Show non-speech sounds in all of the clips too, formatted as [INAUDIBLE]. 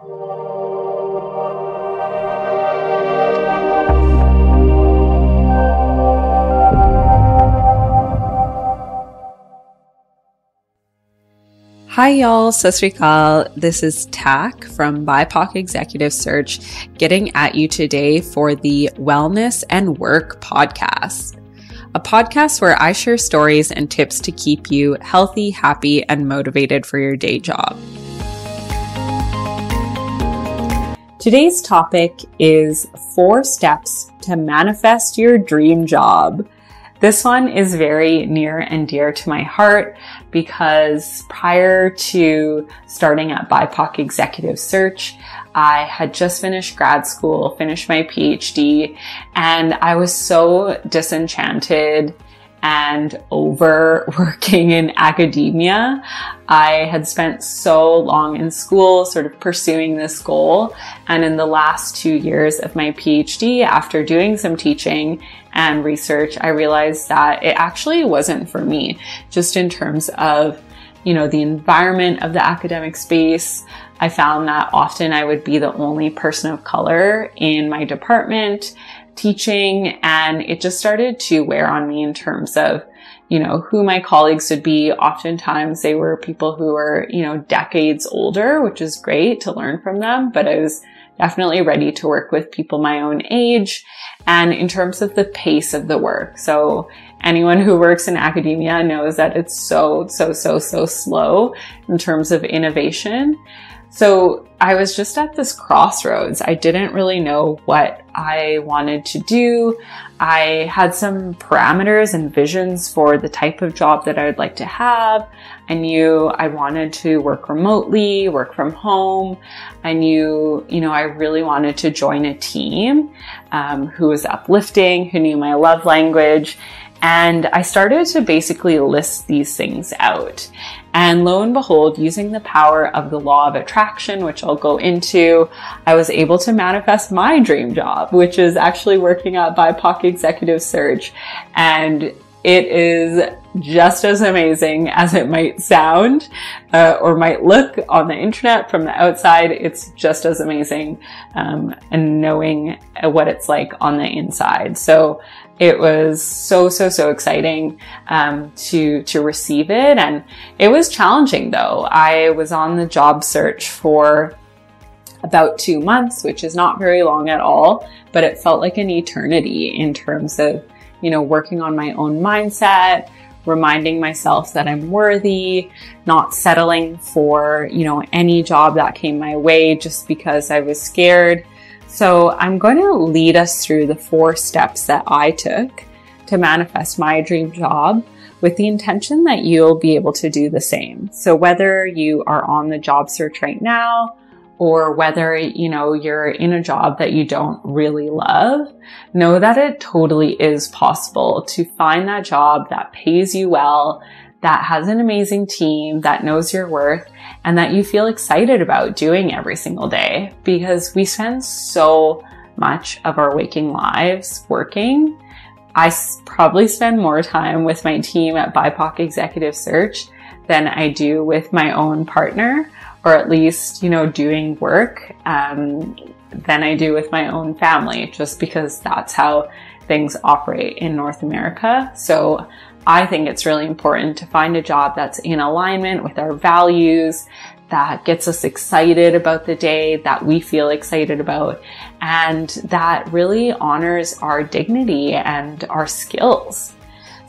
Hi, y'all. Sasrikal. This is Taq from BIPOC Executive Search getting at you today for the Wellness and Work podcast, a podcast where I share stories and tips to keep you healthy, happy, and motivated for your day job. Today's topic is four steps to manifest your dream job. This one is very near and dear to my heart because prior to starting at BIPOC Executive Search, I had just finished grad school, finished my PhD, and I was so disenchanted and over working in academia. I had spent so long in school sort of pursuing this goal. And in the last two years of my PhD, after doing some teaching and research, I realized that it actually wasn't for me, just in terms of, you know, the environment of the academic space. I found that often I would be the only person of color in my department teaching and it just started to wear on me in terms of you know who my colleagues would be. Oftentimes they were people who were you know decades older which is great to learn from them but i was definitely ready to work with people my own age and in terms of the pace of the work. So anyone who works in academia knows that it's so so so so slow in terms of innovation so I was just at this crossroads. I didn't really know what I wanted to do. I had some parameters and visions for the type of job that I would like to have. I knew I wanted to work remotely, work from home. I knew, you know, I really wanted to join a team um, who was uplifting, who knew my love language. And I started to basically list these things out. And lo and behold, using the power of the law of attraction, which I'll go into, I was able to manifest my dream job, which is actually working at BIPOC Executive Search. And it is just as amazing as it might sound uh, or might look on the internet from the outside. It's just as amazing um, and knowing what it's like on the inside. So it was so so so exciting um, to to receive it, and it was challenging though. I was on the job search for about two months, which is not very long at all, but it felt like an eternity in terms of you know working on my own mindset reminding myself that I'm worthy, not settling for, you know, any job that came my way just because I was scared so I'm going to lead us through the four steps that I took to manifest my dream job with the intention that you'll be able to do the same. So whether you are on the job search right now or whether, you know, you're in a job that you don't really love, know that it totally is possible to find that job that pays you well, that has an amazing team, that knows your worth, and that you feel excited about doing every single day because we spend so much of our waking lives working. I probably spend more time with my team at BIPOC Executive Search than I do with my own partner, or at least, you know, doing work um, than I do with my own family, just because that's how things operate in North America. So I think it's really important to find a job that's in alignment with our values, that gets us excited about the day, that we feel excited about, and that really honors our dignity and our skills.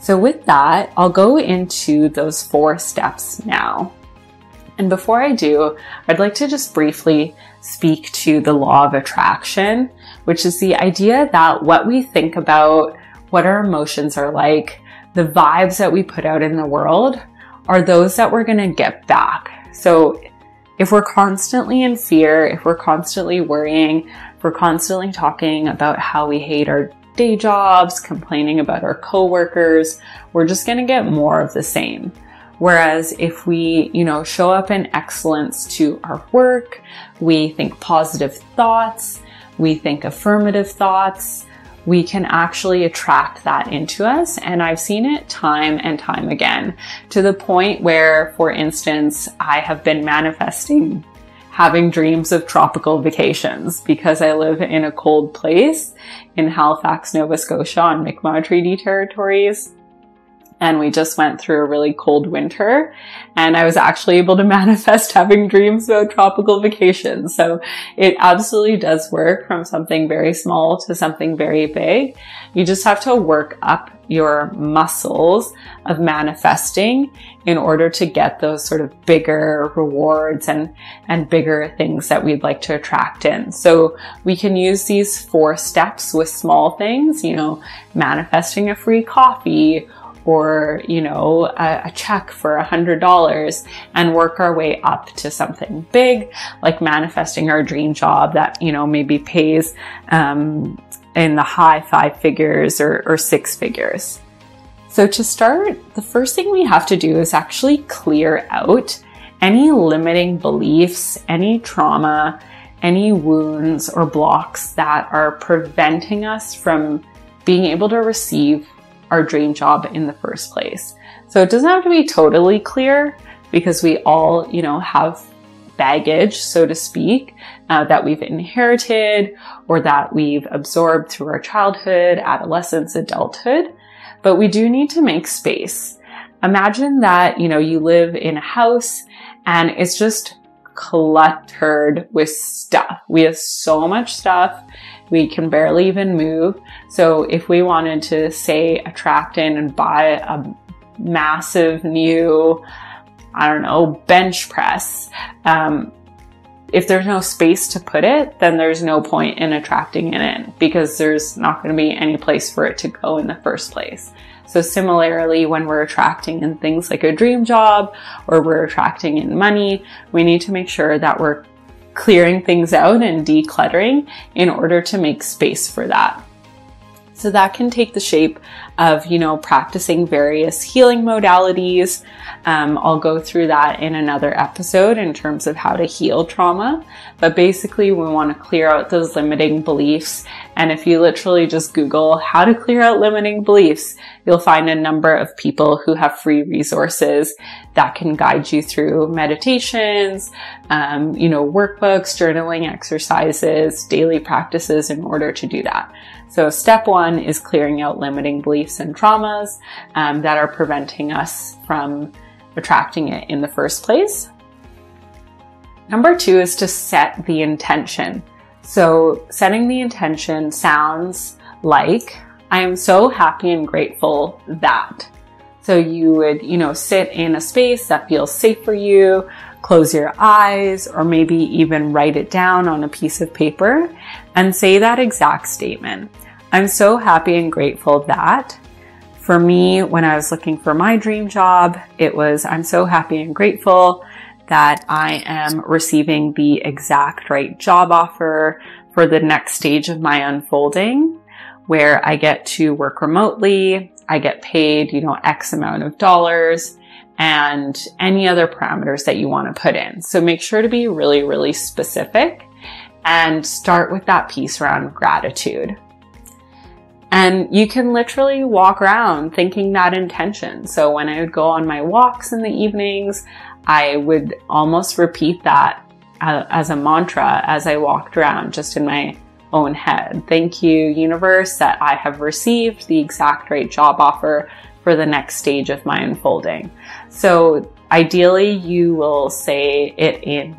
So with that, I'll go into those four steps now. And before I do, I'd like to just briefly speak to the law of attraction, which is the idea that what we think about, what our emotions are like, the vibes that we put out in the world are those that we're going to get back. So if we're constantly in fear, if we're constantly worrying, if we're constantly talking about how we hate our day jobs, complaining about our coworkers, we're just going to get more of the same. Whereas if we, you know, show up in excellence to our work, we think positive thoughts, we think affirmative thoughts, we can actually attract that into us. And I've seen it time and time again to the point where, for instance, I have been manifesting having dreams of tropical vacations because I live in a cold place in Halifax, Nova Scotia on Mi'kmaq Treaty Territories and we just went through a really cold winter and I was actually able to [LAUGHS] manifest having dreams about tropical vacations. So it absolutely does work from something very small to something very big. You just have to work up your muscles of manifesting in order to get those sort of bigger rewards and, and bigger things that we'd like to attract in. So we can use these four steps with small things, you know, manifesting a free coffee or, you know, a, a check for a hundred dollars and work our way up to something big, like manifesting our dream job that, you know, maybe pays, um, in the high five figures or, or six figures. So to start, the first thing we have to do is actually clear out any limiting beliefs, any trauma, any wounds or blocks that are preventing us from being able to receive our dream job in the first place. So it doesn't have to be totally clear because we all, you know, have baggage, so to speak, uh, that we've inherited or that we've absorbed through our childhood, adolescence, adulthood. But we do need to make space. Imagine that, you know, you live in a house and it's just cluttered with stuff. We have so much stuff. We can barely even move. So if we wanted to say attract in and buy a massive new, I don't know, bench press, um, if there's no space to put it, then there's no point in attracting it in because there's not going to be any place for it to go in the first place. So similarly, when we're attracting in things like a dream job or we're attracting in money, we need to make sure that we're clearing things out and decluttering in order to make space for that. So that can take the shape of, you know, practicing various healing modalities. Um, I'll go through that in another episode in terms of how to heal trauma. But basically, we want to clear out those limiting beliefs. And if you literally just Google how to clear out limiting beliefs, you'll find a number of people who have free resources that can guide you through meditations, um, you know, workbooks, journaling exercises, daily practices in order to do that. So step one is clearing out limiting beliefs and traumas um, that are preventing us from attracting it in the first place. Number two is to set the intention. So setting the intention sounds like I am so happy and grateful that. So you would, you know, sit in a space that feels safe for you, close your eyes, or maybe even write it down on a piece of paper and say that exact statement. I'm so happy and grateful that for me, when I was looking for my dream job, it was, I'm so happy and grateful that I am receiving the exact right job offer for the next stage of my unfolding where I get to work remotely. I get paid, you know, X amount of dollars and any other parameters that you want to put in. So make sure to be really, really specific and start with that piece around gratitude. And you can literally walk around thinking that intention. So when I would go on my walks in the evenings, I would almost repeat that uh, as a mantra as I walked around just in my own head. Thank you, universe, that I have received the exact right job offer for the next stage of my unfolding. So ideally, you will say it in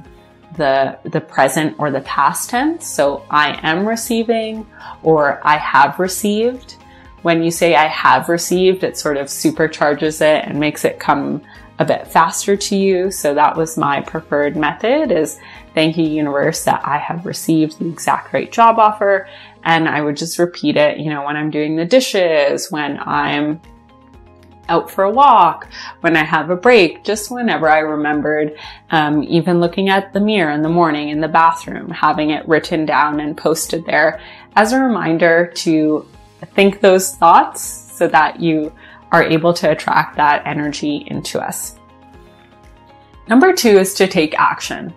the, the present or the past tense. So I am receiving or I have received. When you say I have received, it sort of supercharges it and makes it come a bit faster to you. So that was my preferred method is thank you universe that I have received the exact right job offer. And I would just repeat it, you know, when I'm doing the dishes, when I'm out for a walk, when I have a break, just whenever I remembered, um, even looking at the mirror in the morning in the bathroom, having it written down and posted there as a reminder to think those thoughts so that you are able to attract that energy into us. Number two is to take action.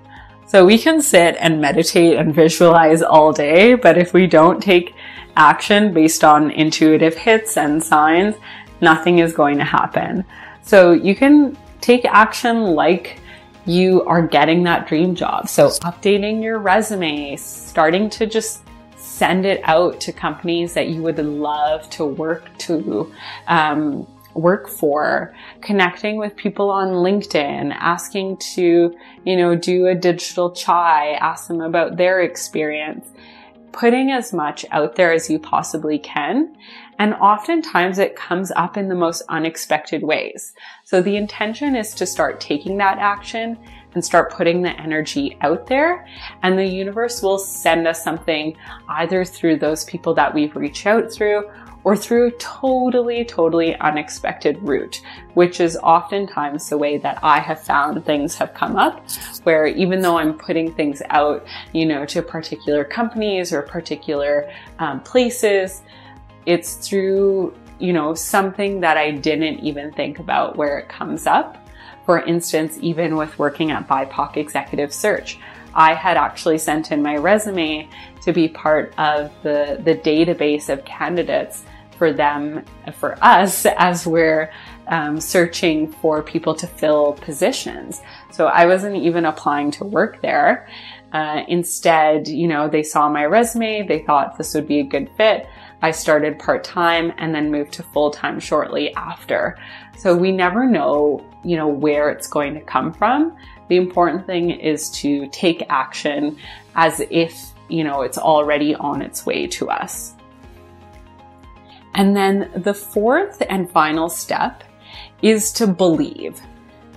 So we can sit and meditate and visualize all day, but if we don't take action based on intuitive hits and signs, nothing is going to happen. So you can take action like you are getting that dream job. So updating your resume, starting to just send it out to companies that you would love to work to, um, work for, connecting with people on LinkedIn, asking to, you know, do a digital chai, ask them about their experience, putting as much out there as you possibly can. And oftentimes it comes up in the most unexpected ways. So the intention is to start taking that action and start putting the energy out there. And the universe will send us something either through those people that we've reached out through or through a totally, totally unexpected route, which is oftentimes the way that I have found things have come up, where even though I'm putting things out, you know, to particular companies or particular um, places, it's through, you know, something that I didn't even think about where it comes up. For instance, even with working at BIPOC Executive Search, I had actually sent in my resume to be part of the, the database of candidates for them, for us, [LAUGHS] as we're um, searching for people to fill positions. So I wasn't even applying to work there. Uh, instead, you know, they saw my resume, they thought this would be a good fit. I started part time and then moved to full time shortly after. So we never know, you know, where it's going to come from. The important thing is to take action as if, you know, it's already on its way to us. And then the fourth and final step is to believe,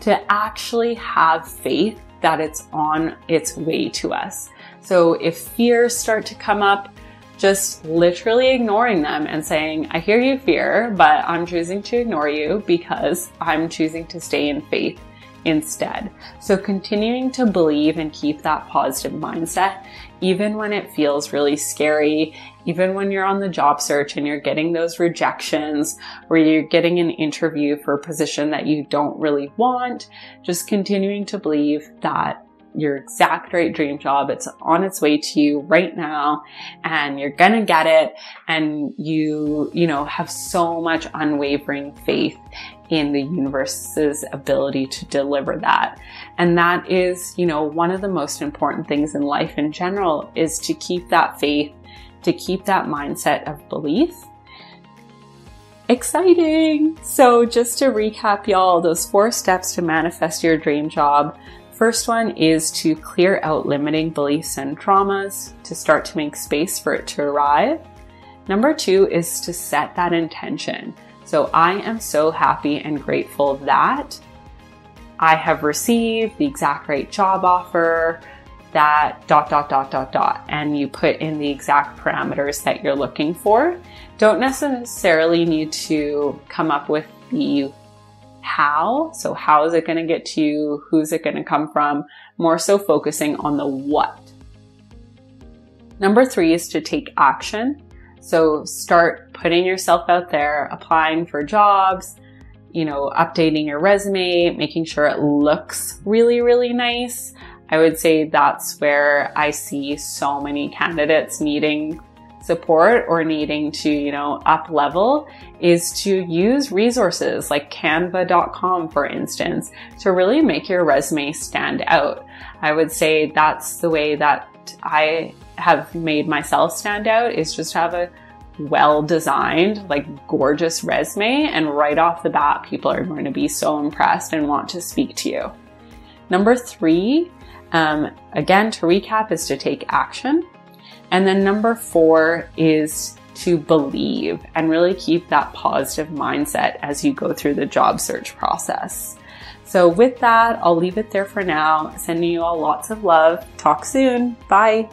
to actually have faith that it's on its way to us. So if fears start to come up, just literally ignoring them and saying, I hear you fear, but I'm choosing to ignore you because I'm choosing to stay in faith instead. So continuing to believe and keep that positive mindset, even when it feels really scary, even when you're on the job search and you're getting those rejections or you're getting an interview for a position that you don't really want, just continuing to believe that your exact right dream job. It's on its way to you right now and you're going to get it. And you, you know, have so much unwavering faith in the universe's ability to deliver that. And that is, you know, one of the most important things in life in general is to keep that faith, to keep that mindset of belief. Exciting! So just to recap y'all, those four steps to manifest your dream job. First one is to clear out limiting beliefs and traumas to start to make space for it to arrive. Number two is to set that intention. So I am so happy and grateful that I have received the exact right job offer that dot dot dot dot dot and you put in the exact parameters that you're looking for. Don't necessarily need to come up with the how. So how is it going to get to you? Who's it going to come from? More so focusing on the what. Number three is to take action. So start putting yourself out there, applying for jobs, you know, updating your resume, making sure it looks really, really nice. I would say that's where I see so many candidates needing support or needing to, you know, up level is to use resources like canva.com, for instance, to really make your resume stand out. I would say that's the way that I have made myself stand out is just have a well designed, like gorgeous resume. And right off the bat, people are going to be so impressed and want to speak to you. Number three, um, again, to recap, is to take action. And then number four is to believe and really keep that positive mindset as you go through the job search process. So, with that, I'll leave it there for now. Sending you all lots of love. Talk soon. Bye.